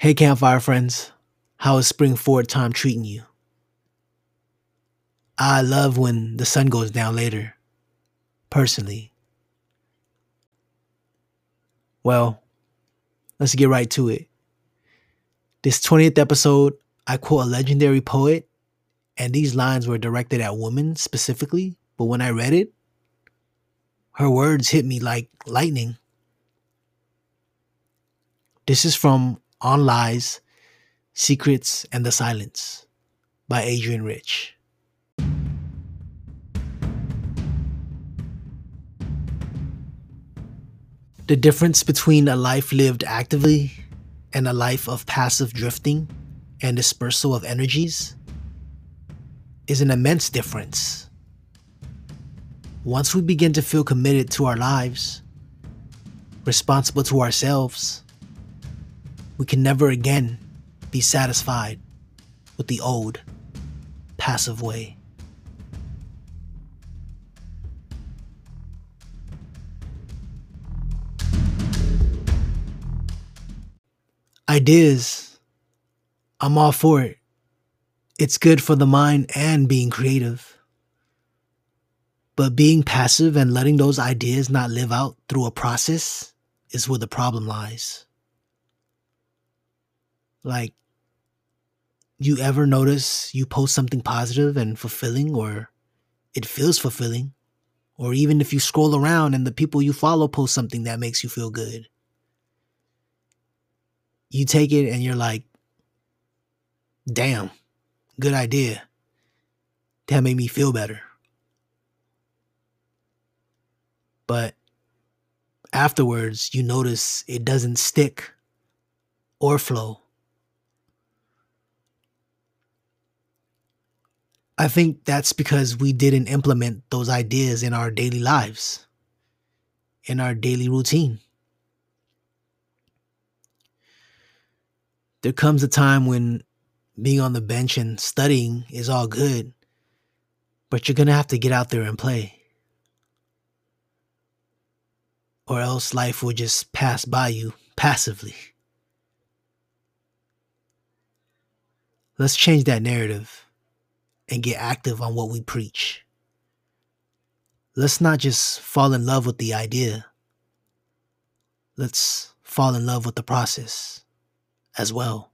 Hey, campfire friends, how is spring forward time treating you? I love when the sun goes down later, personally. Well, let's get right to it. This 20th episode, I quote a legendary poet, and these lines were directed at women specifically, but when I read it, her words hit me like lightning. This is from On Lies, Secrets, and the Silence by Adrienne Rich. The difference between a life lived actively and a life of passive drifting and dispersal of energies is an immense difference. Once we begin to feel committed to our lives, responsible to ourselves, we can never again be satisfied with the old, passive way. Ideas, I'm all for it. It's good for the mind and being creative. But being passive and letting those ideas not live out through a process is where the problem lies. Like, you ever notice you post something positive and fulfilling, or it feels fulfilling? Or even if you scroll around and the people you follow post something that makes you feel good, you take it and you're like, damn, good idea. That made me feel better. But afterwards, you notice it doesn't stick or flow. I think that's because we didn't implement those ideas in our daily lives, in our daily routine. There comes a time when being on the bench and studying is all good, but you're going to have to get out there and play. Or else life will just pass by you passively. Let's change that narrative and get active on what we preach. Let's not just fall in love with the idea. Let's fall in love with the process as well.